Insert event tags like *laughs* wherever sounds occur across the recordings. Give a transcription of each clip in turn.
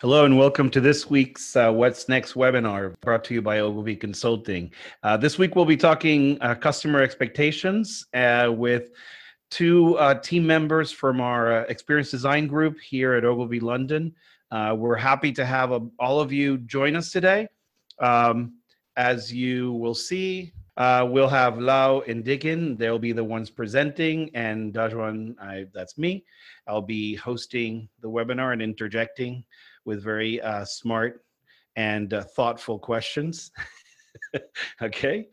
Hello and welcome to this week's uh, What's Next webinar brought to you by Ogilvy Consulting. Uh, this week we'll be talking uh, customer expectations uh, with two uh, team members from our uh, experience design group here at Ogilvy London. we're happy to have all of you join us today. Um, as you will see, we'll have Lau and Dickon. They'll be the ones presenting and Dajwan, that's me. I'll be hosting the webinar and interjecting with very uh, smart and uh, thoughtful questions. *laughs* okay.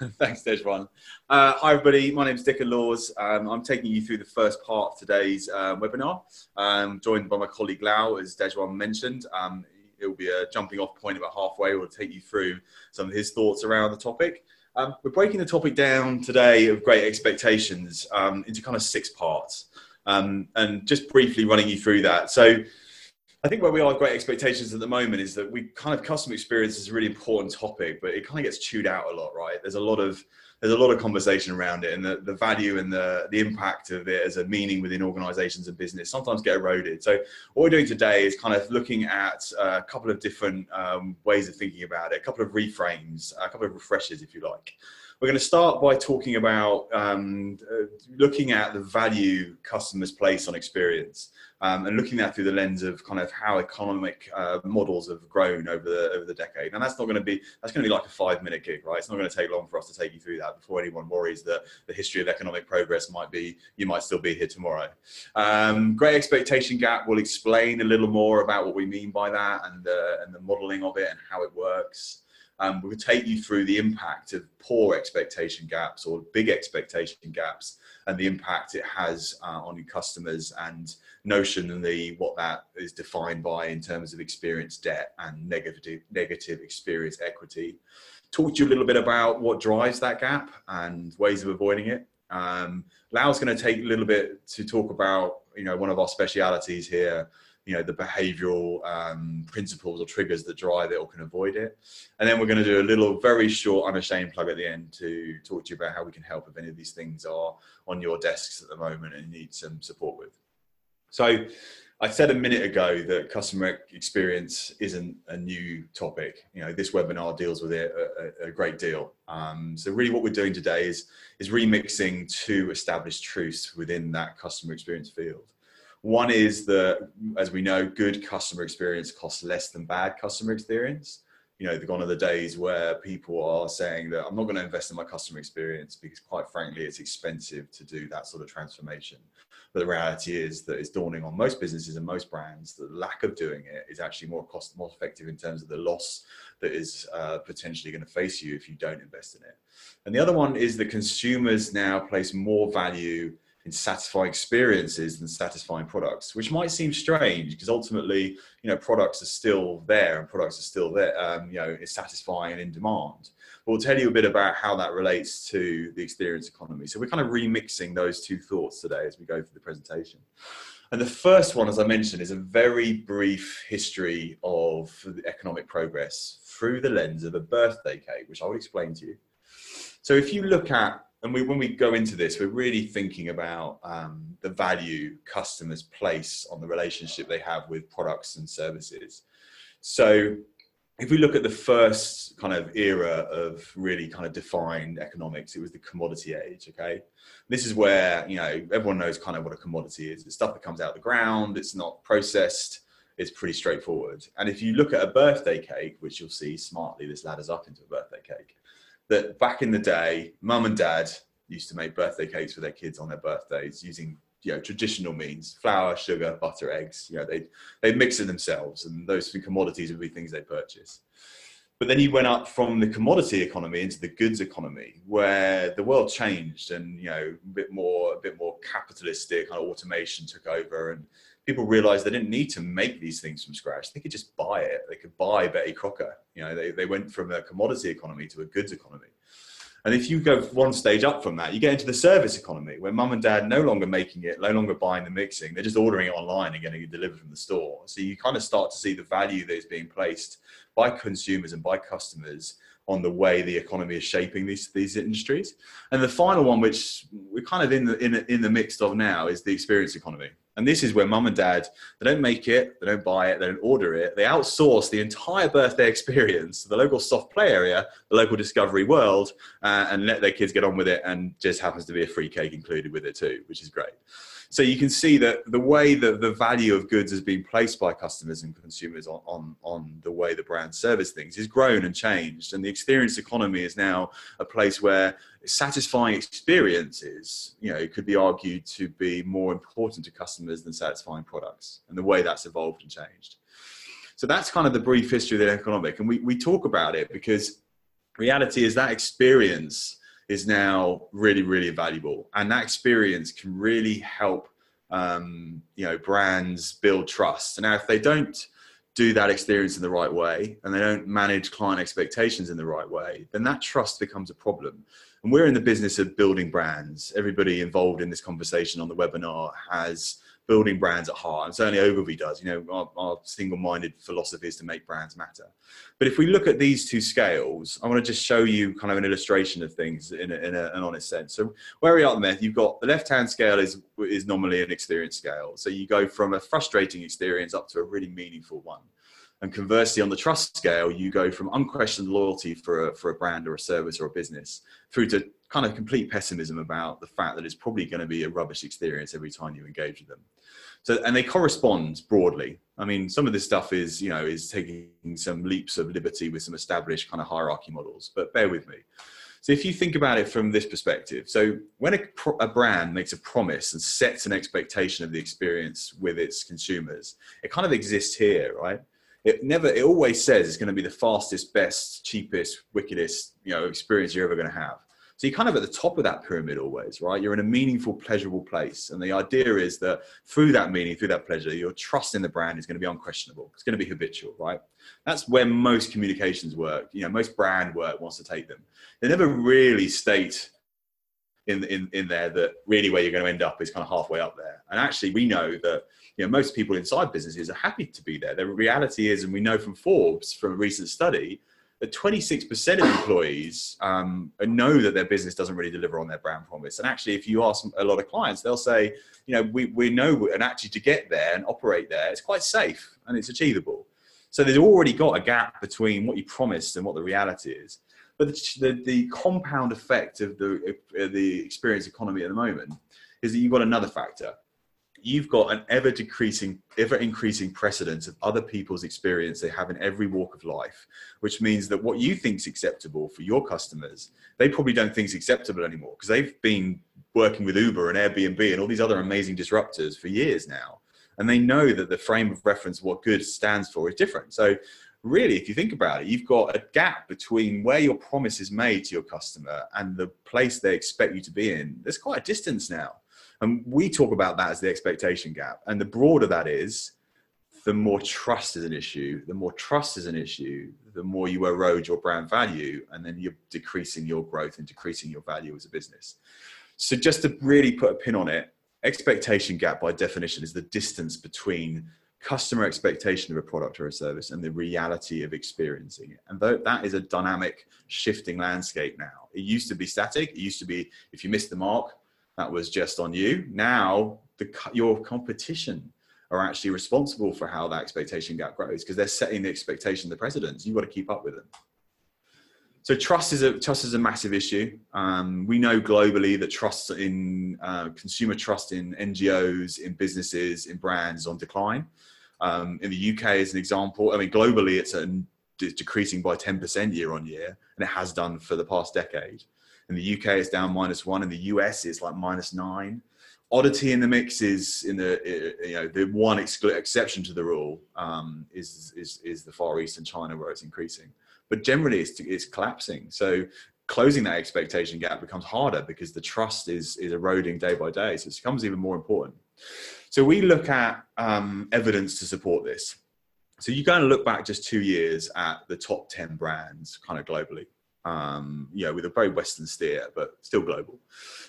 *laughs* Thanks, Dejwan. Uh, hi, everybody. My name is Dickon Laws. Um, I'm taking you through the first part of today's uh, webinar. I'm joined by my colleague Lau, as Dejwan mentioned. Um, it will be a jumping off point about halfway. We'll take you through some of his thoughts around the topic. Um, we're breaking the topic down today of great expectations um, into kind of six parts. Um, and just briefly running you through that. So, I think where we are great expectations at the moment is that we kind of customer experience is a really important topic, but it kind of gets chewed out a lot, right? There's a lot of there's a lot of conversation around it, and the, the value and the the impact of it as a meaning within organisations and business sometimes get eroded. So what we're doing today is kind of looking at a couple of different um, ways of thinking about it, a couple of reframes, a couple of refreshers, if you like. We're going to start by talking about um, uh, looking at the value customers place on experience um, and looking at through the lens of kind of how economic uh, models have grown over the over the decade. And that's not going to be that's going to be like a five minute gig, right? It's not going to take long for us to take you through that before anyone worries that the history of economic progress might be you might still be here tomorrow. Um, great expectation gap will explain a little more about what we mean by that and uh, and the modelling of it and how it works. Um, we will take you through the impact of poor expectation gaps or big expectation gaps and the impact it has uh, on your customers and notion and what that is defined by in terms of experience debt and negative negative experience equity. Talk to you a little bit about what drives that gap and ways of avoiding it. Um, Lau's going to take a little bit to talk about you know one of our specialities here you know the behavioral um, principles or triggers that drive it or can avoid it and then we're going to do a little very short unashamed plug at the end to talk to you about how we can help if any of these things are on your desks at the moment and need some support with so I said a minute ago that customer experience isn't a new topic. You know, this webinar deals with it a, a great deal. Um, so really what we're doing today is, is remixing two established truths within that customer experience field. One is that, as we know, good customer experience costs less than bad customer experience. You know, gone are the days where people are saying that I'm not going to invest in my customer experience because, quite frankly, it's expensive to do that sort of transformation. But the reality is that it's dawning on most businesses and most brands that the lack of doing it is actually more cost more effective in terms of the loss that is uh, potentially going to face you if you don't invest in it. And the other one is that consumers now place more value in satisfying experiences than satisfying products, which might seem strange because ultimately, you know, products are still there and products are still there, um, you know, it's satisfying and in demand. But we'll tell you a bit about how that relates to the experience economy. So we're kind of remixing those two thoughts today as we go through the presentation. And the first one, as I mentioned, is a very brief history of economic progress through the lens of a birthday cake, which I will explain to you. So if you look at and we, when we go into this, we're really thinking about um, the value customers place on the relationship they have with products and services. So, if we look at the first kind of era of really kind of defined economics, it was the commodity age. Okay, this is where you know everyone knows kind of what a commodity is. It's stuff that comes out of the ground. It's not processed. It's pretty straightforward. And if you look at a birthday cake, which you'll see smartly, this ladders up into a birthday cake that back in the day, mum and dad used to make birthday cakes for their kids on their birthdays using you know traditional means flour sugar butter eggs you know they they mix it themselves and those three commodities would be things they purchase. But then you went up from the commodity economy into the goods economy where the world changed and you know a bit more a bit more capitalistic kind of automation took over and people realized they didn't need to make these things from scratch. They could just buy it. They could buy Betty Crocker. You know, they, they went from a commodity economy to a goods economy. And if you go one stage up from that, you get into the service economy where mum and dad no longer making it, no longer buying the mixing, they're just ordering it online and getting it delivered from the store. So you kind of start to see the value that is being placed by consumers and by customers on the way the economy is shaping these these industries. And the final one, which we're kind of in the in, in the mix of now, is the experience economy. And this is where mum and dad, they don't make it, they don't buy it, they don't order it. They outsource the entire birthday experience to the local soft play area, the local discovery world, uh, and let their kids get on with it. And just happens to be a free cake included with it too, which is great. So you can see that the way that the value of goods has been placed by customers and consumers on, on, on the way the brand service things has grown and changed. And the experience economy is now a place where satisfying experiences, you know, could be argued to be more important to customers than satisfying products and the way that's evolved and changed. So that's kind of the brief history of the economic. And we, we talk about it because reality is that experience is now really, really valuable. And that experience can really help, um, you know, brands build trust. Now if they don't do that experience in the right way and they don't manage client expectations in the right way, then that trust becomes a problem. And we're in the business of building brands. Everybody involved in this conversation on the webinar has building brands at heart, and certainly Ogilvy does. You know, our, our single-minded philosophy is to make brands matter. But if we look at these two scales, I want to just show you kind of an illustration of things in, a, in a, an honest sense. So where we are at the myth, you've got the left-hand scale is is normally an experience scale. So you go from a frustrating experience up to a really meaningful one. And conversely, on the trust scale, you go from unquestioned loyalty for a, for a brand or a service or a business through to kind of complete pessimism about the fact that it's probably going to be a rubbish experience every time you engage with them. So, and they correspond broadly. I mean, some of this stuff is, you know, is taking some leaps of liberty with some established kind of hierarchy models, but bear with me. So if you think about it from this perspective, so when a, a, brand makes a promise and sets an expectation of the experience with its consumers, it kind of exists here, right? It never, it always says it's going to be the fastest, best, cheapest, wickedest, you know, experience you're ever going to have. So you're kind of at the top of that pyramid always, right? You're in a meaningful, pleasurable place. And the idea is that through that meaning, through that pleasure, your trust in the brand is going to be unquestionable. It's going to be habitual, right? That's where most communications work. You know, most brand work wants to take them. They never really state in, in, in there that really where you're going to end up is kind of halfway up there. And actually, we know that you know most people inside businesses are happy to be there. The reality is, and we know from Forbes from a recent study that 26% of employees um, know that their business doesn't really deliver on their brand promise. And actually, if you ask a lot of clients, they'll say, you know, we, we know, and actually to get there and operate there, it's quite safe and it's achievable. So there's already got a gap between what you promised and what the reality is. But the, the, the compound effect of the, the experience economy at the moment is that you've got another factor you've got an ever decreasing, ever increasing precedence of other people's experience they have in every walk of life, which means that what you think is acceptable for your customers, they probably don't think is acceptable anymore because they've been working with Uber and Airbnb and all these other amazing disruptors for years now. And they know that the frame of reference, what good stands for, is different. So, really, if you think about it, you've got a gap between where your promise is made to your customer and the place they expect you to be in. There's quite a distance now. And we talk about that as the expectation gap. And the broader that is, the more trust is an issue. The more trust is an issue, the more you erode your brand value, and then you're decreasing your growth and decreasing your value as a business. So, just to really put a pin on it, expectation gap by definition is the distance between customer expectation of a product or a service and the reality of experiencing it. And that is a dynamic, shifting landscape now. It used to be static. It used to be if you missed the mark, that was just on you. Now the, your competition are actually responsible for how that expectation gap grows because they're setting the expectation, the precedents. You've got to keep up with them. So trust is a trust is a massive issue. Um, we know globally that trust in uh, consumer trust in NGOs, in businesses, in brands is on decline. Um, in the UK, as an example, I mean globally, it's a, decreasing by 10% year on year, and it has done for the past decade. In the UK, it's down minus one. In the US, it's like minus nine. Oddity in the mix is in the you know the one exception to the rule um, is, is is the Far East and China where it's increasing, but generally it's it's collapsing. So closing that expectation gap becomes harder because the trust is is eroding day by day. So it becomes even more important. So we look at um, evidence to support this. So you go and look back just two years at the top 10 brands kind of globally um, you know, with a very Western steer, but still global.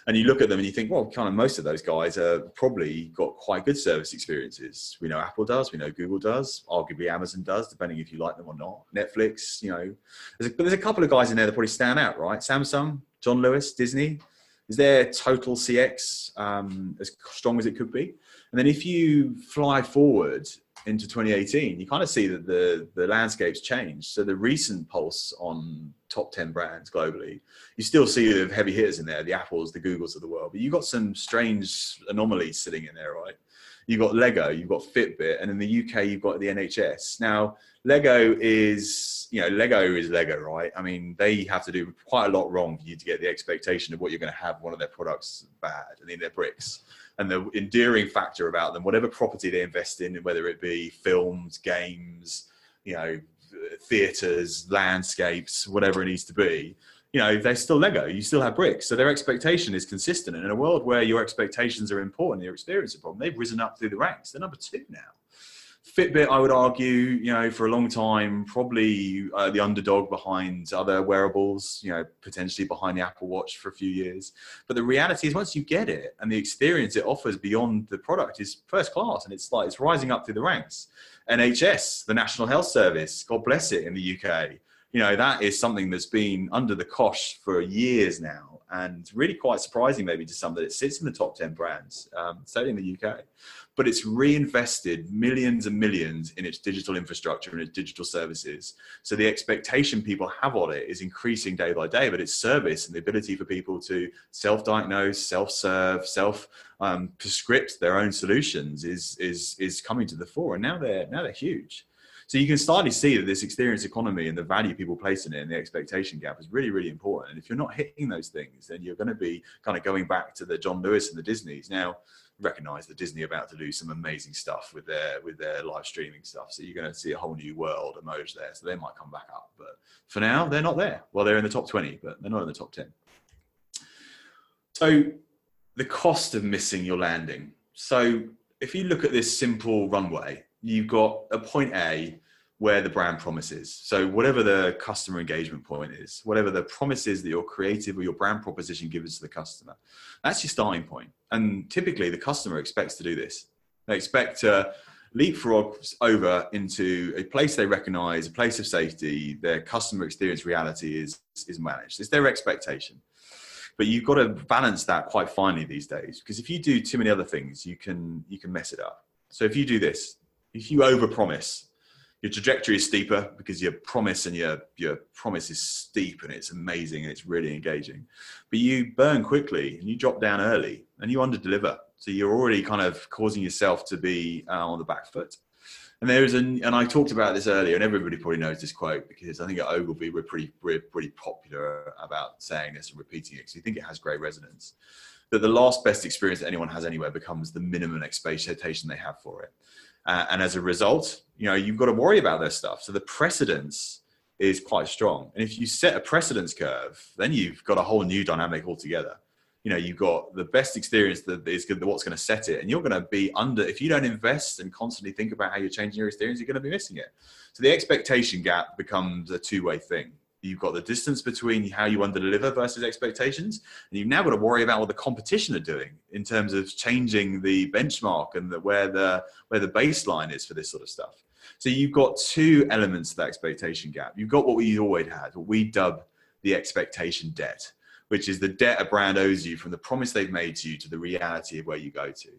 And you look at them and you think, well, kind of most of those guys are probably got quite good service experiences. We know Apple does, we know Google does, arguably Amazon does, depending if you like them or not. Netflix, you know, there's a, there's a couple of guys in there that probably stand out, right? Samsung, John Lewis, Disney. Is their total CX um, as strong as it could be? And then if you fly forward into 2018, you kind of see that the, the landscape's changed. So the recent pulse on top 10 brands globally, you still see the heavy hitters in there, the Apples, the Googles of the world, but you've got some strange anomalies sitting in there, right? You've got Lego, you've got Fitbit, and in the UK, you've got the NHS. Now, Lego is, you know, Lego is Lego, right? I mean, they have to do quite a lot wrong for you to get the expectation of what you're going to have one of their products bad. I mean, they're bricks and the endearing factor about them, whatever property they invest in, whether it be films, games, you know, theaters, landscapes, whatever it needs to be, you know, they're still Lego. You still have bricks. So their expectation is consistent. And in a world where your expectations are important, your experience is important, they've risen up through the ranks. They're number two now. Fitbit, I would argue, you know, for a long time, probably uh, the underdog behind other wearables, you know, potentially behind the Apple Watch for a few years. But the reality is, once you get it and the experience it offers beyond the product is first class, and it's like it's rising up through the ranks. NHS, the National Health Service, God bless it, in the UK, you know, that is something that's been under the cosh for years now, and really quite surprising maybe to some that it sits in the top ten brands, um, certainly in the UK but it's reinvested millions and millions in its digital infrastructure and its digital services. So the expectation people have on it is increasing day by day, but its service and the ability for people to self-diagnose, self-serve, self-prescript um, their own solutions is, is, is coming to the fore. And now they're, now they're huge. So you can start to see that this experience economy and the value people place in it and the expectation gap is really, really important. And if you're not hitting those things, then you're going to be kind of going back to the John Lewis and the Disneys. Now, recognize that Disney are about to do some amazing stuff with their with their live streaming stuff. So you're going to see a whole new world emerge there. So they might come back up, but for now they're not there. Well, they're in the top 20, but they're not in the top 10. So the cost of missing your landing. So if you look at this simple runway, you've got a point A where the brand promises. So whatever the customer engagement point is, whatever the promise is that your creative or your brand proposition gives to the customer, that's your starting point. And typically the customer expects to do this. They expect to leapfrog over into a place they recognize, a place of safety, their customer experience reality is, is managed. It's their expectation. But you've got to balance that quite finely these days because if you do too many other things, you can you can mess it up. So if you do this, if you overpromise your trajectory is steeper because your promise and your your promise is steep and it's amazing and it's really engaging. But you burn quickly and you drop down early and you under deliver so you're already kind of causing yourself to be uh, on the back foot. And there is an and i talked about this earlier and everybody probably knows this quote because i think at ogilvy we're pretty we're pretty popular about saying this and repeating it because we think it has great resonance. That the last best experience that anyone has anywhere becomes the minimum expectation they have for it uh, and as a result, you know, you've got to worry about this stuff. So the precedence is quite strong. And if you set a precedence curve, then you've got a whole new dynamic altogether. You know, you've got the best experience that is good, what's going to set it. And you're going to be under, if you don't invest and constantly think about how you're changing your experience, you're going to be missing it. So the expectation gap becomes a two way thing. You've got the distance between how you under deliver versus expectations, and you've now got to worry about what the competition are doing in terms of changing the benchmark and the, where the where the baseline is for this sort of stuff. So you've got two elements to that expectation gap. You've got what we always had, what we dub the expectation debt, which is the debt a brand owes you from the promise they've made to you to the reality of where you go to.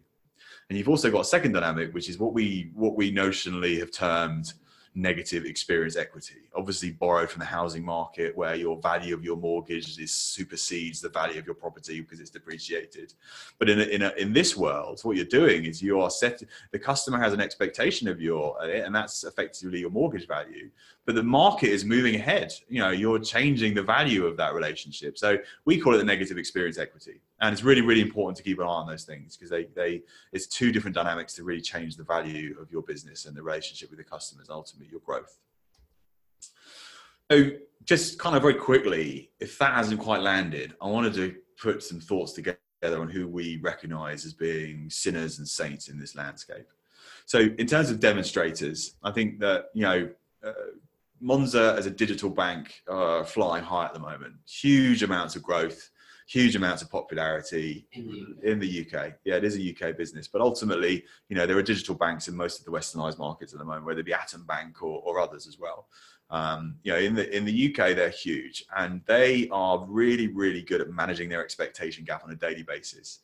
And you've also got a second dynamic, which is what we what we notionally have termed negative experience equity. Obviously, borrowed from the housing market where your value of your mortgage is supersedes the value of your property because it's depreciated. But in a, in, a, in this world, what you're doing is you are set. The customer has an expectation of your, eh, and that's effectively your mortgage value. But the market is moving ahead. You know, you're changing the value of that relationship. So we call it the negative experience equity, and it's really really important to keep an eye on those things because they they it's two different dynamics to really change the value of your business and the relationship with the customers. Ultimately your growth. So, just kind of very quickly, if that hasn't quite landed, I wanted to put some thoughts together on who we recognize as being sinners and saints in this landscape. So, in terms of demonstrators, I think that, you know, uh, Monzo as a digital bank uh, flying high at the moment. Huge amounts of growth, huge amounts of popularity in the, in the UK. Yeah, it is a UK business, but ultimately, you know, there are digital banks in most of the westernized markets at the moment, whether it be Atom Bank or, or others as well. Um, you know, in the in the UK, they're huge, and they are really, really good at managing their expectation gap on a daily basis.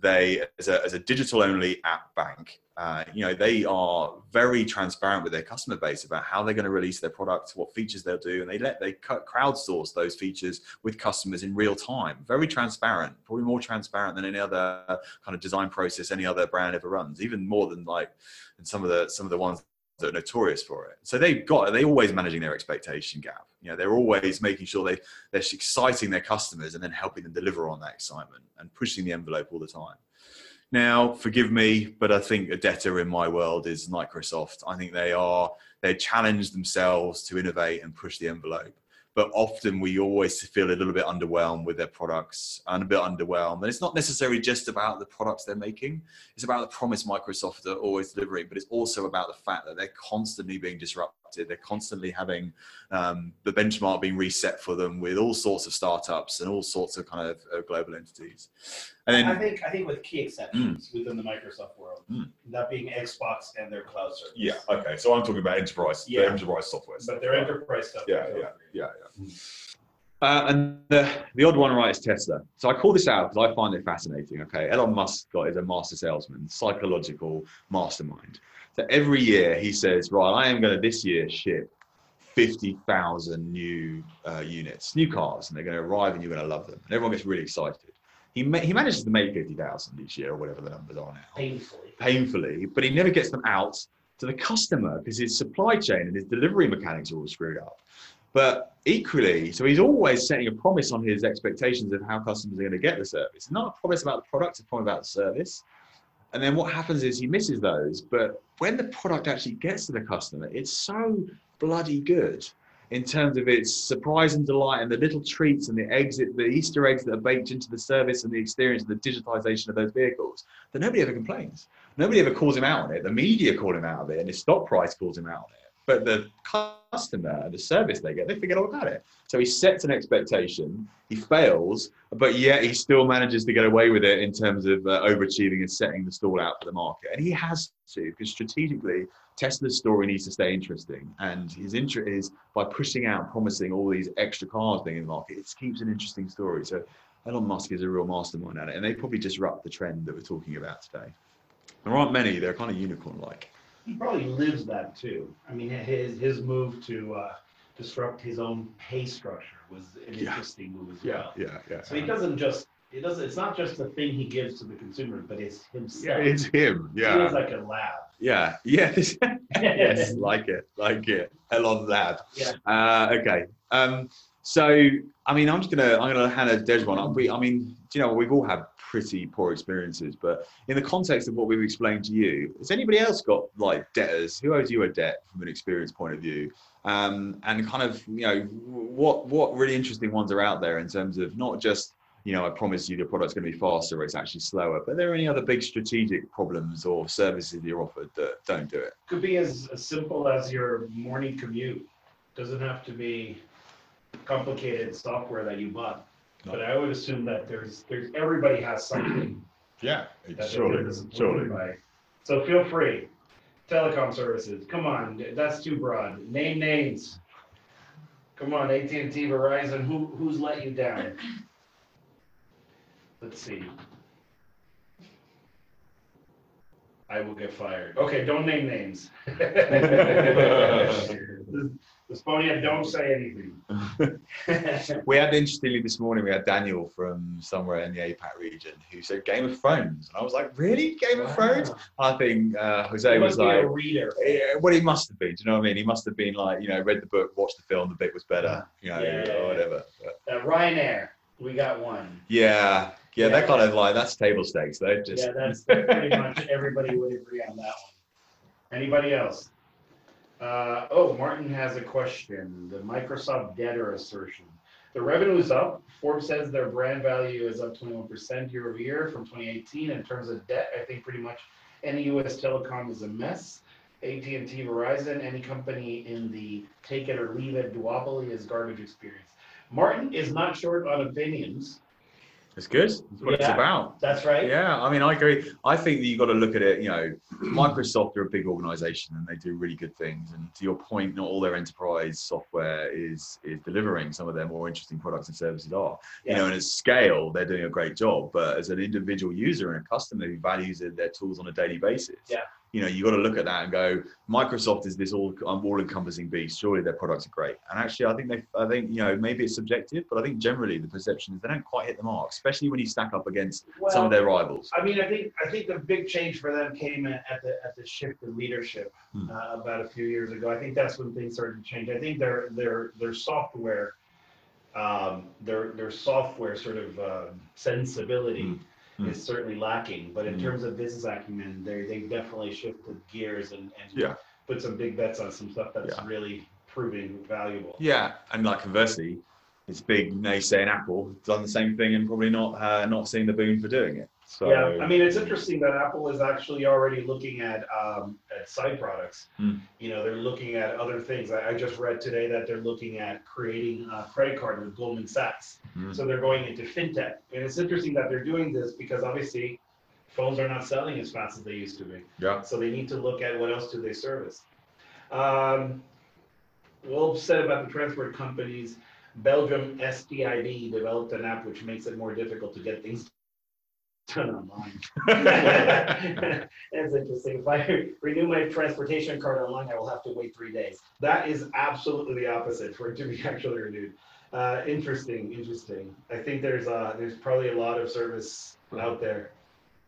They as a, as a digital only app bank uh, you know they are very transparent with their customer base about how they're going to release their product what features they'll do and they let they crowdsource those features with customers in real time. Very transparent probably more transparent than any other kind of design process any other brand ever runs even more than like and some of the some of the ones that are notorious for it. So they've got they're always managing their expectation gap. You know, they're always making sure they they're exciting their customers and then helping them deliver on that excitement and pushing the envelope all the time. Now, forgive me, but I think a debtor in my world is Microsoft. I think they are they challenge themselves to innovate and push the envelope but often we always feel a little bit underwhelmed with their products and a bit underwhelmed. And it's not necessarily just about the products they're making, it's about the promise Microsoft are always delivering, but it's also about the fact that they're constantly being disrupted they're constantly having um, the benchmark being reset for them with all sorts of startups and all sorts of kind of uh, global entities. And then I think I think with key exceptions mm. within the Microsoft world, mm. that being Xbox and their cloud service. Yeah. Okay. So I'm talking about enterprise, yeah. enterprise software. But their enterprise stuff. Yeah. Yeah. Yeah. Yeah. Mm. Uh, and the, the odd one right is Tesla. So I call this out because I find it fascinating. Okay, Elon Musk is a master salesman, psychological mastermind. So every year he says, right, I am going to this year ship 50,000 new uh, units, new cars, and they're going to arrive and you're going to love them. And everyone gets really excited. He, ma- he manages to make 50,000 each year or whatever the numbers are now. Painfully. Painfully. But he never gets them out to the customer because his supply chain and his delivery mechanics are all screwed up. But equally, so he's always setting a promise on his expectations of how customers are going to get the service. Not a promise about the product, a promise about the service. And then what happens is he misses those. But when the product actually gets to the customer, it's so bloody good in terms of its surprise and delight and the little treats and the eggs, the Easter eggs that are baked into the service and the experience and the digitization of those vehicles that nobody ever complains. Nobody ever calls him out on it. The media call him out of it and his stock price calls him out on it but the customer, the service they get, they forget all about it. So he sets an expectation, he fails, but yet he still manages to get away with it in terms of uh, overachieving and setting the stall out for the market. And he has to, because strategically, Tesla's story needs to stay interesting. And his interest is by pushing out, promising all these extra cars being in the market, it keeps an interesting story. So Elon Musk is a real mastermind at it, and they probably disrupt the trend that we're talking about today. There aren't many, they're kind of unicorn like he probably lives that too. I mean, his his move to uh, disrupt his own pay structure was an yeah. interesting move as well. Yeah, yeah. So he doesn't just it doesn't. It's not just the thing he gives to the consumer, but it's himself. Yeah, it's him. Yeah, he's like a lab. Yeah, yeah. *laughs* yes, *laughs* like it, like it. Elon lab. Yeah. Uh, okay. Um, so, I mean, I'm just gonna I'm gonna hand a Des one. I mean, you know we've all had pretty poor experiences. But in the context of what we've explained to you, has anybody else got like debtors? Who owes you a debt from an experience point of view? Um, and kind of, you know, what what really interesting ones are out there in terms of not just, you know, I promise you the product's going to be faster or it's actually slower, but are there any other big strategic problems or services you're offered that don't do it? Could be as, as simple as your morning commute. Doesn't have to be complicated software that you bought. But I would assume that there's, there's, everybody has something *clears throat* Yeah, that surely, surely. by. So feel free. Telecom services, come on, that's too broad. Name names. Come on, AT&T, Verizon, who, who's let you down? Let's see. I will get fired. Okay, don't name names. *laughs* *laughs* *laughs* Estonia, don't say anything. *laughs* we had interestingly this morning, we had Daniel from somewhere in the APAC region who said Game of Thrones. And I was like, really? Game of Thrones? I think uh, Jose was like, a reader. Yeah, well, he must have been. Do you know what I mean? He must have been like, you know, read the book, watched the film, the bit was better, you know, yeah, or whatever. But, uh, Ryanair, we got one. Yeah, yeah, yeah, that kind of like, that's table stakes though. Just... Yeah, that's pretty much everybody would agree on that one. Anybody else? Uh, oh, Martin has a question. The Microsoft debtor assertion. The revenue is up. Forbes says their brand value is up 21% year over year from 2018. In terms of debt, I think pretty much any U.S. telecom is a mess. AT&T, Verizon, any company in the take it or leave it duopoly is garbage experience. Martin is not short on opinions. It's good. That's what it's about. That's right. Yeah, I mean, I agree. I think that you've got to look at it. You know, *clears throat* Microsoft are a big organization and they do really good things. And to your point, not all their enterprise software is is delivering. Some of their more interesting products and services are. You know, and at scale, they're doing a great job. But as an individual user and a customer who values their tools on a daily basis, Yeah. You know, you got to look at that and go, Microsoft is this all all encompassing beast. Surely their products are great. And actually, I think they, I think you know, maybe it's subjective, but I think generally the perception is they don't quite hit the mark, especially when you stack up against some of their rivals. I mean, I think I think the big change for them came at at the at the shift in leadership Hmm. uh, about a few years ago. I think that's when things started to change. I think their their their software, um, their their software sort of uh, sensibility Hmm. Hmm. is certainly lacking. But in Hmm. terms of business acumen, they they definitely shifted gears and and Yeah. put some big bets on some stuff that's really proving valuable. Yeah, and like conversely, it's big naysaying Apple done the same thing and probably not uh, not seeing the boon for doing it. So Yeah, I mean, it's interesting that Apple is actually already looking at um, at side products. Hmm. You know, they're looking at other things. I, I just read today that they're looking at creating a credit card with Goldman Sachs. Hmm. So they're going into fintech, and it's interesting that they're doing this because obviously phones are not selling as fast as they used to be. yeah, So they need to look at what else do they service. Um, well said about the transport companies. Belgium SDID developed an app which makes it more difficult to get things done online. *laughs* *laughs* That's interesting. If I renew my transportation card online, I will have to wait three days. That is absolutely the opposite for it to be *laughs* actually renewed. Uh, interesting, interesting. I think there's uh, there's probably a lot of service out there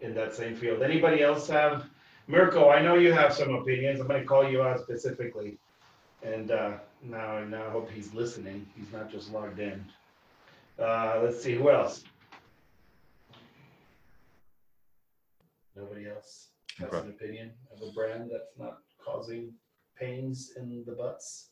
in that same field. Anybody else have? Mirko, I know you have some opinions. I'm going to call you out specifically. And uh, now, now I hope he's listening. He's not just logged in. Uh, let's see, who else? Nobody else has Okay. an opinion of a brand that's not causing pains in the butts?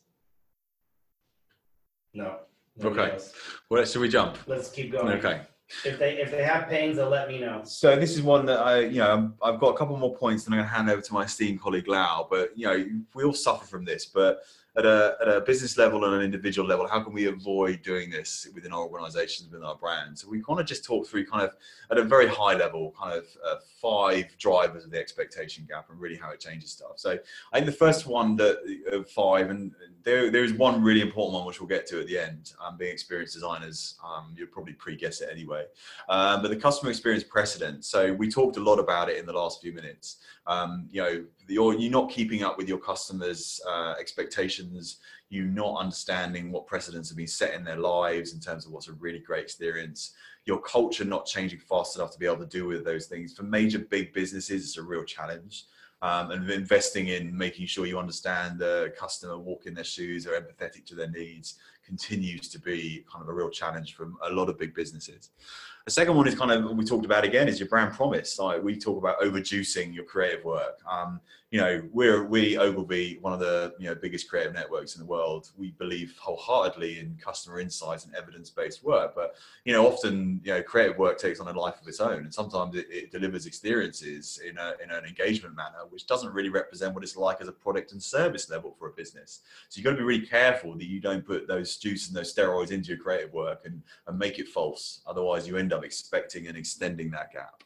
No. nobody Okay. else. well, should we jump? Let's keep going. Okay. If they if they have pains, they'll let me know. So this is one that I, you know, I've got a couple more points, and I'm going to hand over to my esteemed colleague Lau. But you know, we all suffer from this. But at a at a business level and an individual level, how can we avoid doing this within our organisations, within our brands? So we kind of just talk through kind of at a very high level, kind of uh, five drivers of the expectation gap and really how it changes stuff. So I think the first one that of five, and there there is one really important one which we'll get to at the end. Um, being experienced designers, um, you'll probably pre-guess it anyway. Um, but the customer experience precedent. So we talked a lot about it in the last few minutes. Um, you know, you're, not keeping up with your customers' uh, expectations. You're not understanding what precedents have been set in their lives in terms of what's a really great experience. Your culture not changing fast enough to be able to deal with those things. For major big businesses, it's a real challenge. Um, and investing in making sure you understand the customer, walk in their shoes, are empathetic to their needs, continues to be kind of a real challenge for a lot of big businesses. The second one is kind of we talked about again is your brand promise. Like we talk about overjuicing your creative work. Um, you know, we're we Ogilvy, one of the you know biggest creative networks in the world. We believe wholeheartedly in customer insights and evidence-based work. But you know, often you know creative work takes on a life of its own, and sometimes it, it delivers experiences in a in an engagement manner, which doesn't really represent what it's like as a product and service level for a business. So you've got to be really careful that you don't put those juice and those steroids into your creative work and, and make it false. Otherwise, you end up expecting and extending that gap.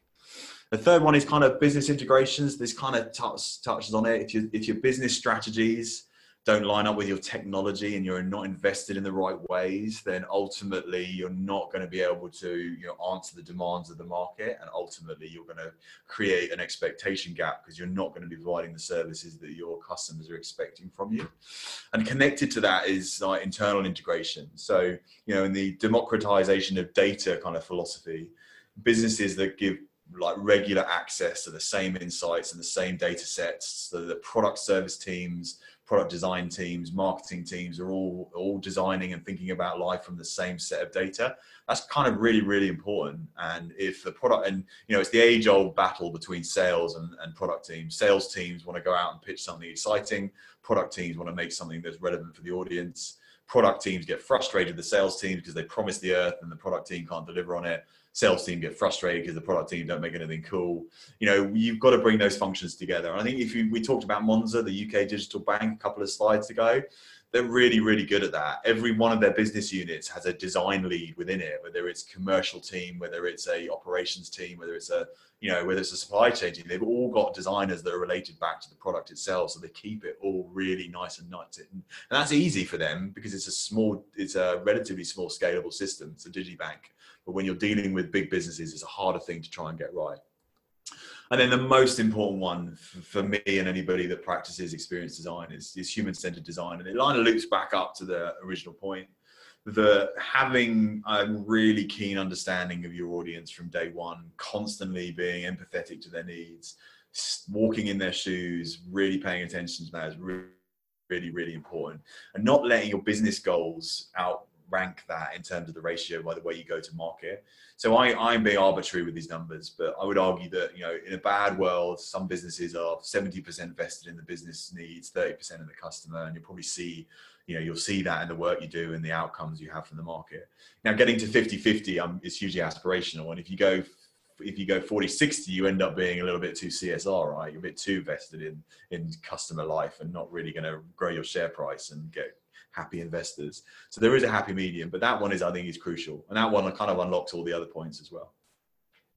The third one is kind of business integrations. This kind of touch, touches on it. If, you, if your business strategies don't line up with your technology and you're not invested in the right ways, then ultimately you're not going to be able to you know, answer the demands of the market. And ultimately you're going to create an expectation gap because you're not going to be providing the services that your customers are expecting from you. And connected to that is like internal integration. So, you know, in the democratization of data kind of philosophy, businesses that give like regular access to the same insights and the same data sets so the product service teams product design teams marketing teams are all all designing and thinking about life from the same set of data. That's kind of really really important. And if the product and you know it's the age old battle between sales and, and product teams. Sales teams want to go out and pitch something exciting. Product teams want to make something that's relevant for the audience. Product teams get frustrated the sales teams because they promise the earth and the product team can't deliver on it sales team get frustrated because the product team don't make anything cool. You know, you've got to bring those functions together. And I think if you, we talked about Monzo, the UK digital bank, a couple of slides ago, they're really, really good at that. Every one of their business units has a design lead within it, whether it's commercial team, whether it's a operations team, whether it's a you know whether it's a supply chain team. They've all got designers that are related back to the product itself, so they keep it all really nice and nice. And that's easy for them because it's a small, it's a relatively small scalable system. It's a digibank, but when you're dealing with big businesses, it's a harder thing to try and get right. And then the most important one for me and anybody that practices experience design is, is human centered design. And it kind of loops back up to the original point that having a really keen understanding of your audience from day one, constantly being empathetic to their needs, walking in their shoes, really paying attention to that is really, really, really important. And not letting your business goals outrank that in terms of the ratio by the way you go to market. So I, I'm being arbitrary with these numbers, but I would argue that, you know, in a bad world, some businesses are 70% vested in the business needs, 30% in the customer, and you'll probably see, you know, you'll see that in the work you do and the outcomes you have from the market. Now, getting to 50-50 um, is hugely aspirational. And if you go if you go 40 60 you end up being a little bit too csr right you're a bit too vested in in customer life and not really going to grow your share price and get happy investors. So there is a happy medium, but that one is, I think, is crucial, and that one kind of unlocks all the other points as well.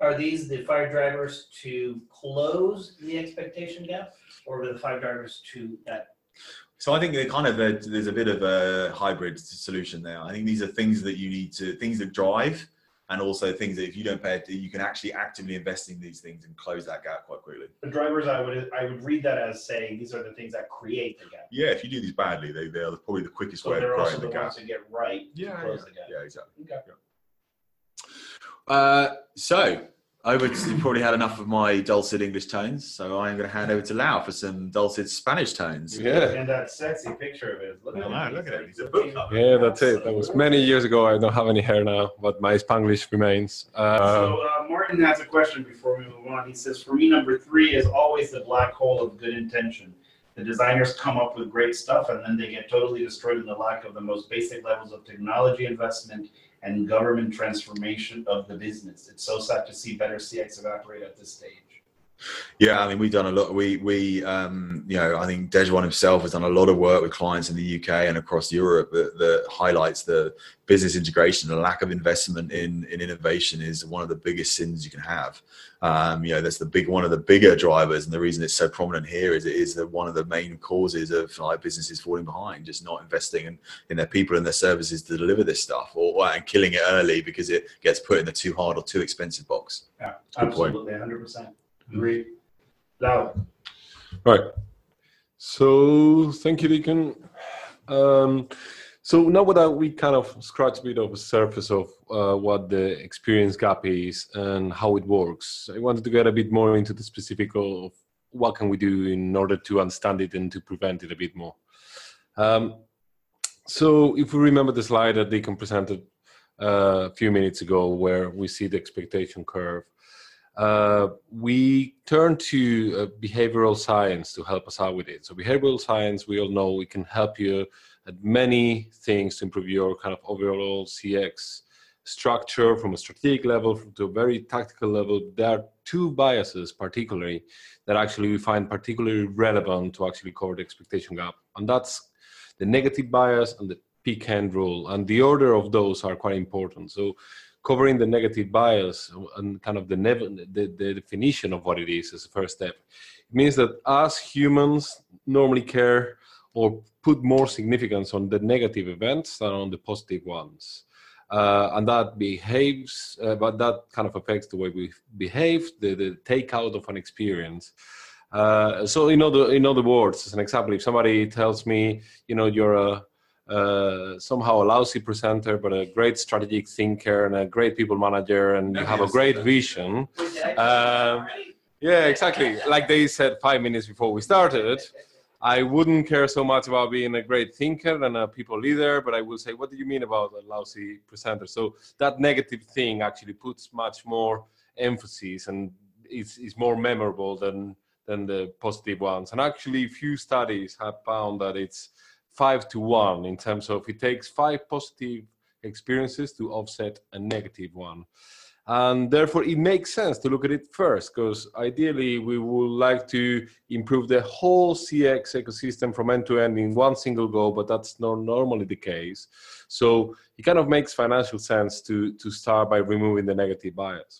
Are these the five drivers to close the expectation gap, or are the five drivers to that? So I think they kind of a, there's a bit of a hybrid solution there. I think these are things that you need to things that drive and also things that if you don't pay it, you can actually actively invest in these things and close that gap quite quickly. The drivers, I would I would read that as saying these are the things that create the gap. Yeah, if you do these badly, they they're probably the quickest so way of growing the the gap. ones to get right Yeah, to close yeah. the gap. Yeah, exactly. Okay. Uh, so over to, you probably had enough of my dulcet English tones, so I'm going to hand over to Lau for some dulcet Spanish tones. Yeah. And that sexy picture of it. Look at Oh, him. look at him. like He's a looking- book cover. Yeah, that's it. That was many years ago. I don't have any hair now, but my Spanglish remains. Uh, So uh, Martin has a question before we move on. He says, "For me, number three is always the black hole of good intention. The designers come up with great stuff, and then they get totally destroyed in the lack of the most basic levels of technology investment and government transformation of the business. It's so sad to see better CX evaporate at this stage." Yeah, I mean, we've done a lot. We, we, um, you know, I think Dejuan himself has done a lot of work with clients in the UK and across Europe that, that highlights the business integration. The lack of investment in, in innovation is one of the biggest sins you can have. Um, you know, that's the big one of the bigger drivers, and the reason it's so prominent here is it is the, one of the main causes of like businesses falling behind, just not investing in, in their people and their services to deliver this stuff, or, and killing it early because it gets put in the too hard or too expensive box. Yeah, absolutely, hundred percent. Agree. Loud. Right. So thank you, Deacon. Um, so now that we kind of scratched a bit of a surface of uh, what the experience gap is and how it works, I wanted to get a bit more into the specific of what can we do in order to understand it and to prevent it a bit more. Um, so if we remember the slide that Deacon presented uh, a few minutes ago, where we see the expectation curve, uh, we turn to uh, behavioral science to help us out with it. So, behavioral science, we all know, we can help you at many things to improve your kind of overall CX structure from a strategic level to a very tactical level. There are two biases, particularly, that actually we find particularly relevant to actually cover the expectation gap, and that's the negative bias and the peak end rule. And the order of those are quite important. So, covering the negative bias and kind of the, the, the, definition of what it is as a first step. It means that us humans normally care or put more significance on the negative events than on the positive ones. Uh, and that behaves, uh, but that kind of affects the way we behave, the, the takeout of an experience. Uh, so, in other, in other words, as an example, if somebody tells me, you know, you're a uh, somehow a lousy presenter, but a great strategic thinker and a great people manager, and you have a great vision. Um, yeah, exactly. Like they said five minutes before we started, I wouldn't care so much about being a great thinker and a people leader, but I will say, what do you mean about a lousy presenter? So that negative thing actually puts much more emphasis and is, is more memorable than than the positive ones. And actually, few studies have found that it's five to one in terms of it takes five positive experiences to offset a negative one. and therefore it makes sense to look at it first because ideally we would like to improve the whole cx ecosystem from end to end in one single go but that's not normally the case so it kind of makes financial sense to to start by removing the negative bias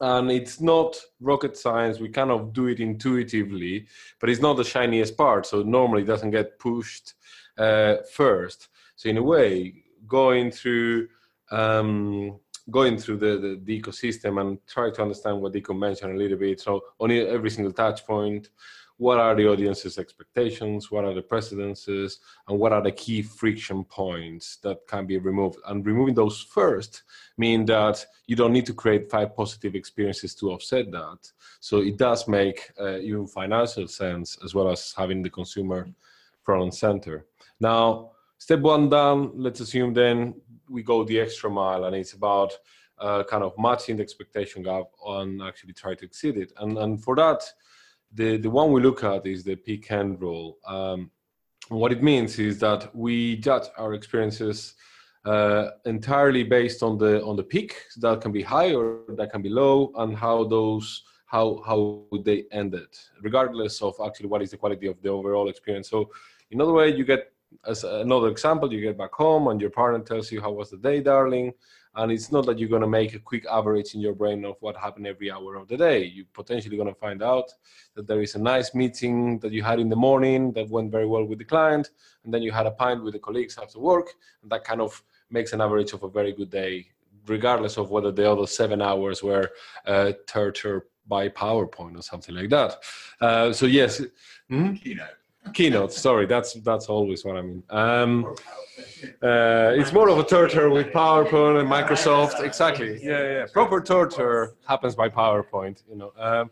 and it's not rocket science we kind of do it intuitively but it's not the shiniest part so normally it doesn't get pushed uh, first so in a way going through um, going through the, the, the, ecosystem and try to understand what Deacon mentioned a little bit. So on every single touch point, what are the audience's expectations, what are the precedences, and what are the key friction points that can be removed. And removing those first mean that you don't need to create five positive experiences to offset that. So it does make uh, even financial sense as well as having the consumer front and center. Now, step one done, let's assume then we go the extra mile and it's about uh, kind of matching the expectation gap and actually try to exceed it. And, and for that, the, the one we look at is the peak end rule. Um, what it means is that we judge our experiences uh, entirely based on the on the peak that can be high or that can be low and how those how how they ended regardless of actually what is the quality of the overall experience so in other way you get as another example, you get back home and your partner tells you how was the day, darling, and it's not that you're going to make a quick average in your brain of what happened every hour of the day. You're potentially going to find out that there is a nice meeting that you had in the morning that went very well with the client, and then you had a pint with the colleagues after work, and that kind of makes an average of a very good day, regardless of whether the other seven hours were uh, torture by PowerPoint or something like that. Uh, so yes, mm-hmm. keynote keynote sorry that's that's always what i mean. Um, uh, it's more of a torture with powerpoint and microsoft. Exactly. Yeah yeah proper torture happens by powerpoint you know. Um,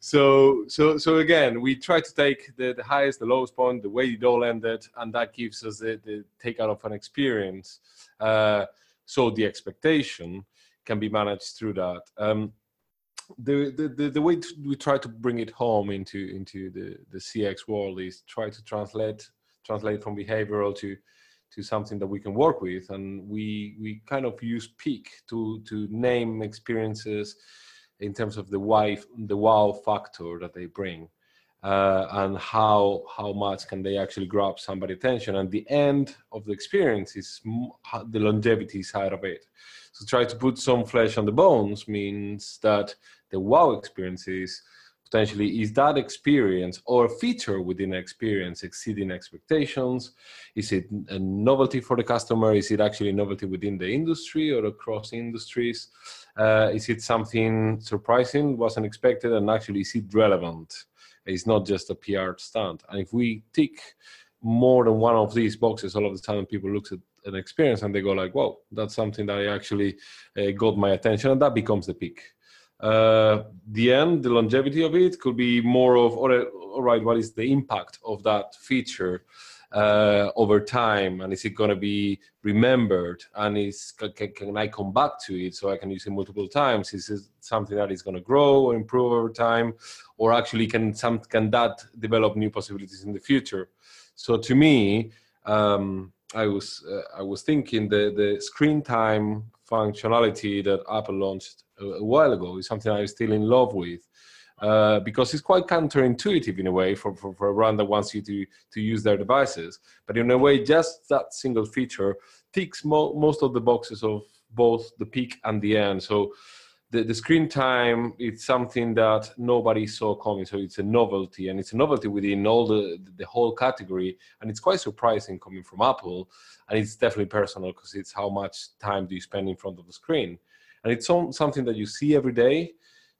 so so so again we try to take the, the highest the lowest point the way it all ended and that gives us the, the take out of an experience. Uh, so the expectation can be managed through that. Um, the, the, the, way we try to bring it home into into the, the CX world is try to translate translate from behavioral to to something that we can work with. And we we kind of use peak to to name experiences in terms of the why the wow factor that they bring uh, and how how much can they actually grab somebody attention. And the end of the experience is the longevity side of it. So try to put some flesh on the bones means that the wow experience is potentially is that experience or feature within experience exceeding expectations? Is it a novelty for the customer? Is it actually novelty within the industry or across industries? Uh, is it something surprising wasn't expected and actually is it relevant it's not just a pr stunt. And if we tick more than one of these boxes all of the time people look at an experience and they go like whoa that's something that actually uh, got my attention and that becomes the peak. Uh, the end, the longevity of it could be more of, all right, all right what is the impact of that feature uh, over time? And is it going to be remembered? And is can, can, I come back to it so I can use it multiple times? Is it something that is going to grow or improve over time? Or actually, can, some, can that develop new possibilities in the future? So to me, um, I was uh, I was thinking the the screen time functionality that Apple launched a while ago is something I'm still in love with. Uh, because it's quite counterintuitive in a way for, for, for, a brand that wants you to, to use their devices. But in a way, just that single feature ticks mo- most of the boxes of both the peak and the end. So the, the screen time it's something that nobody saw coming. So it's a novelty, and it's a novelty within all the the whole category, and it's quite surprising coming from Apple. And it's definitely personal because it's how much time do you spend in front of the screen and it's something that you see every day.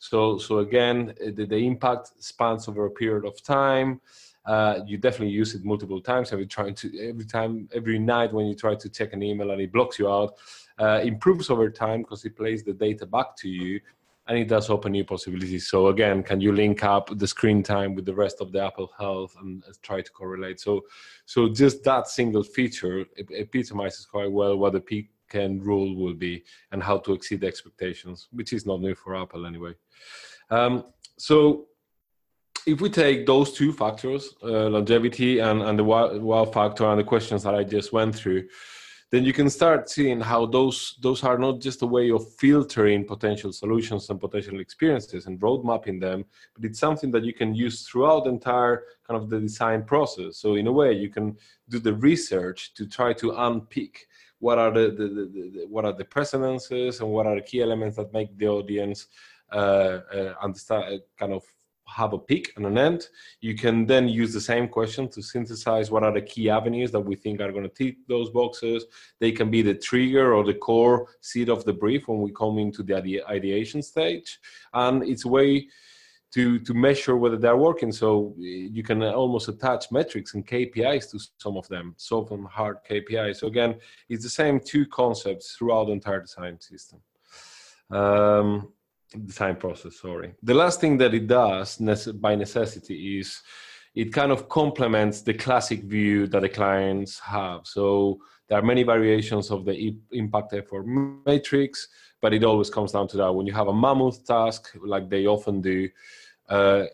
So, so again, the, the impact spans over a period of time. Uh, you definitely use it multiple times every trying to every time every night when you try to check an email and it blocks you out uh, improves over time because it plays the data back to you and it does open new possibilities so again can you link up the screen time with the rest of the apple health and try to correlate so so just that single feature epitomizes quite well what the peak end rule will be and how to exceed expectations, which is not new for Apple anyway. Um, so if we take those two factors, uh, longevity and, and the wow, factor and the questions that I just went through, then you can start seeing how those those are not just a way of filtering potential solutions and potential experiences and road mapping them, but it's something that you can use throughout the entire kind of the design process. So in a way, you can do the research to try to unpick what are the, the, the, the what are the precedences and what are the key elements that make the audience understand uh, kind of have a peak and an end. You can then use the same question to synthesize what are the key avenues that we think are going to tick those boxes. They can be the trigger or the core seed of the brief when we come into the ideation stage. And it's a way to, to measure whether they're working. So you can almost attach metrics and KPIs to some of them, soft and hard KPIs. So again, it's the same two concepts throughout the entire design system. Um, design process sorry the last thing that it does by necessity is it kind of complements the classic view that the clients have so there are many variations of the impact effort matrix but it always comes down to that when you have a mammoth task like they often do uh,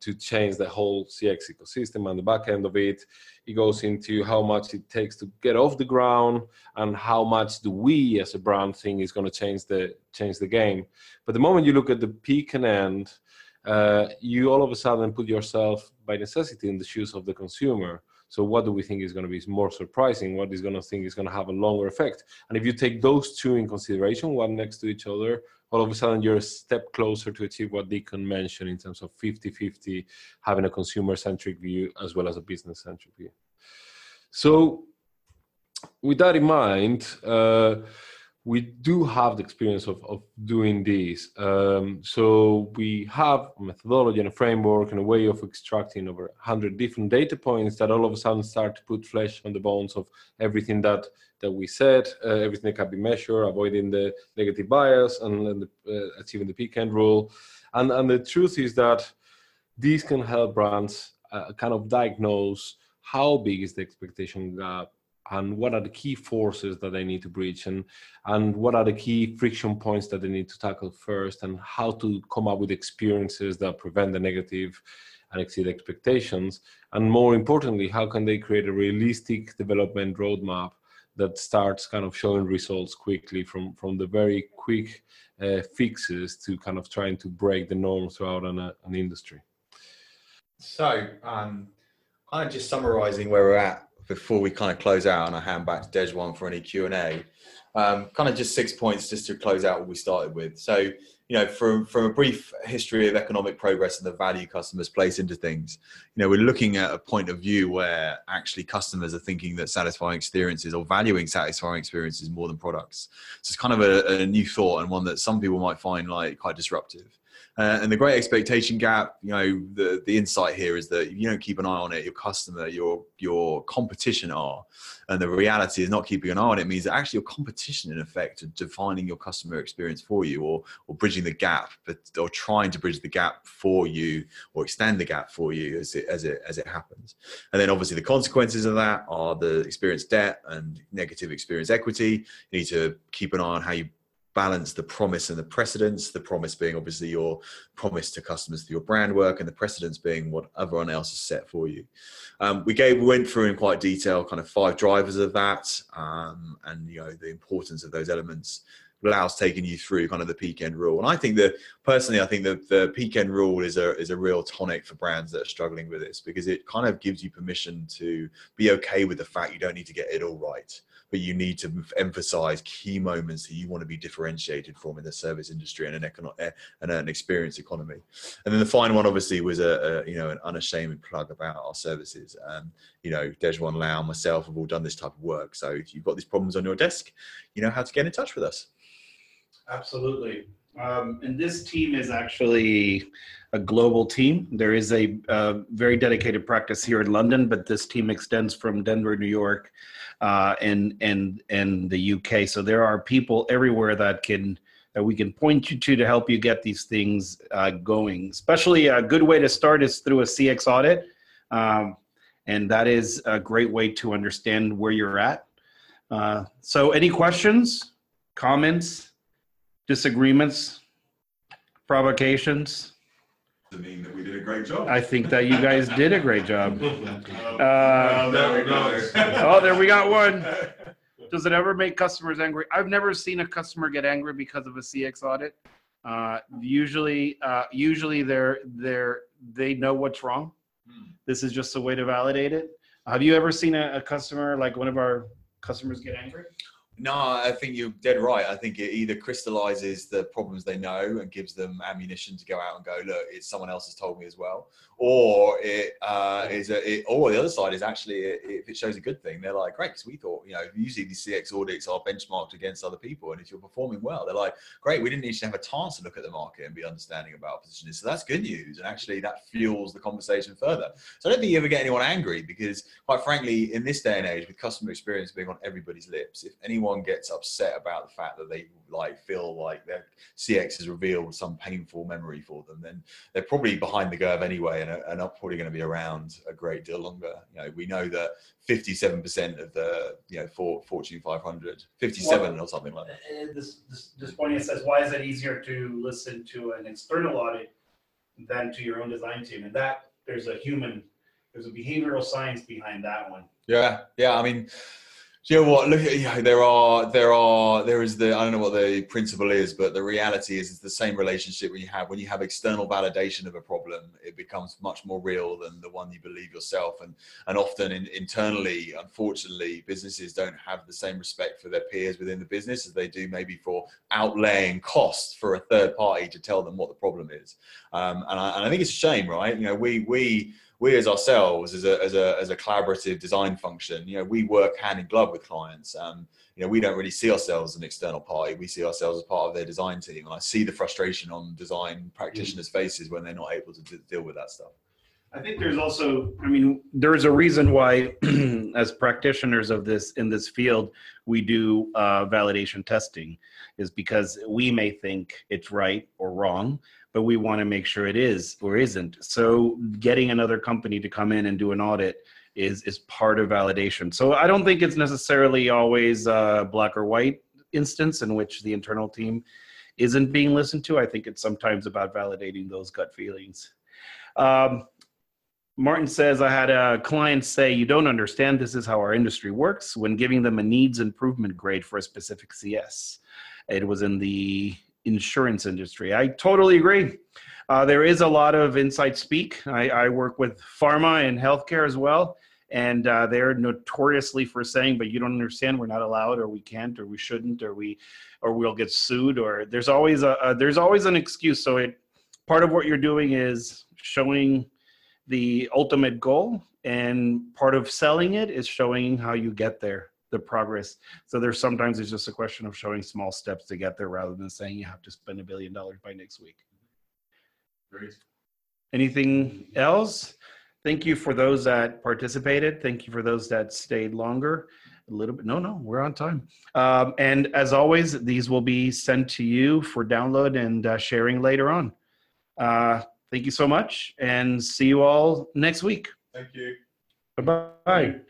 to change the whole CX ecosystem and the back end of it. It goes into how much it takes to get off the ground and how much do we as a brand think is going to change the change the game. But the moment you look at the peak and end, uh, you all of a sudden put yourself by necessity in the shoes of the consumer. So what do we think is going to be more surprising? What is going to think is going to have a longer effect? And if you take those two in consideration, one next to each other, all of a sudden you're a step closer to achieve what Dickon mentioned in terms of 50-50, having a consumer-centric view as well as a business-centric view. So with that in mind, uh, we do have the experience of, of doing this. Um, so we have a methodology and a framework and a way of extracting over 100 different data points that all of a sudden start to put flesh on the bones of everything that that we said, uh, everything that can be measured, avoiding the negative bias and, and the, uh, achieving the peak end rule. And, and the truth is that these can help brands uh, kind of diagnose how big is the expectation gap and what are the key forces that they need to breach and and what are the key friction points that they need to tackle first and how to come up with experiences that prevent the negative and exceed expectations. And more importantly how can they create a realistic development roadmap that starts kind of showing results quickly from from the very quick uh, fixes to kind of trying to break the norm throughout an, uh, an industry? So um, kind of just summarizing where we're at before we kind of close out, and I hand back to Dickon for any Q and A. Um, kind of just six points just to close out what we started with. So, you know, from from a brief history of economic progress and the value customers place into things, you know, we're looking at a point of view where actually customers are thinking that satisfying experiences or valuing satisfying experiences more than products. So it's kind of a, a new thought and one that some people might find like quite disruptive. Uh, and the great expectation gap, you know, the, the insight here is that if you don't keep an eye on it, your customer, your your competition are. And the reality is not keeping an eye on it means that actually your competition, in effect, are defining your customer experience for you or or bridging the gap, but or trying to bridge the gap for you or extend the gap for you as it as it as it happens. And then obviously the consequences of that are the experience debt and negative experience equity. You need to keep an eye on how you balance the promise and the precedence. The promise being obviously your promise to customers through your brand work, and the precedence being what everyone else has set for you. Um, we gave we went through in quite detail, kind of five drivers of that, um, and you know the importance of those elements. Lau's taking you through kind of the peak end rule, and I think that personally, I think that the peak end rule is a is a real tonic for brands that are struggling with this because it kind of gives you permission to be okay with the fact you don't need to get it all right but you need to emphasize key moments that you want to be differentiated from in the service industry and an economic eh, and an experience economy. And then the final one, obviously, was a, a you know an unashamed plug about our services. Um, you know, Dickon Lau, myself have all done this type of work. So if you've got these problems on your desk, you know how to get in touch with us. Absolutely. Um, and this team is actually a global team. There is a, a, very dedicated practice here in London, but this team extends from Denver, New York, uh, and and and the UK. So there are people everywhere that can that we can point you to to help you get these things uh, going. Especially a good way to start is through a CX audit, um, and that is a great way to understand where you're at. Uh, so, any questions, comments, disagreements, provocations? to mean that we did a great job. I think that you guys did a great job. *laughs* Uh, there we go. oh, there we got one. does it ever make customers angry? I've never seen a customer get angry because of a CX audit. Uh, usually, uh, usually they're they're they know what's wrong. This is just a way to validate it. Have you ever seen a, a customer like one of our customers get angry? No, I think you're dead right. I think it either crystallizes the problems they know and gives them ammunition to go out and go, look, it's someone else has told me as well, or it uh, is a, it, or the other side is actually if it shows a good thing, they're like, great, because we thought, you know, usually these CX audits are benchmarked against other people, and if you're performing well, they're like, great, we didn't need to have a chance to look at the market and be understanding about positioning, so that's good news, and actually that fuels the conversation further. So I don't think you ever get anyone angry because, quite frankly, in this day and age, with customer experience being on everybody's lips, if anyone gets upset about the fact that they like feel like their CX has revealed some painful memory for them, then they're probably behind the curve anyway, and are, are not probably going to be around a great deal longer. You know, we know that 57% of the you know for Fortune 500, 57 or something like that. Uh, This, this, this point says, why is it easier to listen to an external audit than to your own design team? And that, there's a human, there's a behavioral science behind that one. Yeah, yeah. I mean, you know what? Look at you know, there are there are there is the I don't know what the principle is, but the reality is it's the same relationship when you have when you have external validation of a problem, it becomes much more real than the one you believe yourself. And and often in, internally, unfortunately, businesses don't have the same respect for their peers within the business as they do maybe for outlaying costs for a third party to tell them what the problem is. Um, and, I, and I think it's a shame, right? You know, we we we as ourselves as a, as a as a collaborative design function you know we work hand in glove with clients. Um you know we don't really see ourselves as an external party. We see ourselves as part of their design team. And i see the frustration on design practitioners faces when they're not able to d- deal with that stuff. I think there's also, I mean, there's a reason why, *clears throat* as practitioners of this in this field, we do uh, validation testing, is because we may think it's right or wrong, but we want to make sure it is or isn't. So, getting another company to come in and do an audit is is part of validation. So, I don't think it's necessarily always a black or white instance in which the internal team isn't being listened to. I think it's sometimes about validating those gut feelings. Um, Martin says, I had a client say, You don't understand. This is how our industry works when giving them a needs improvement grade for a specific CS. It was in the insurance industry. I totally agree. Uh, there is a lot of inside speak. I, I work with pharma and healthcare as well. And uh, they're notoriously for saying, but you don't understand, we're not allowed, or we can't, or we shouldn't, or we, or we'll get sued, or there's always a, a there's always an excuse. So it, part of what you're doing is showing the ultimate goal and part of selling it is showing how you get there the progress. So there's sometimes it's just a question of showing small steps to get there rather than saying you have to spend a billion dollars by next week. Great. anything else? Thank you for those that participated. Thank you for those that stayed longer. A little bit no no we're on time. Um, and as always these will be sent to you for download and uh, sharing later on. Uh, thank you so much and see you all next week. Thank you. Bye bye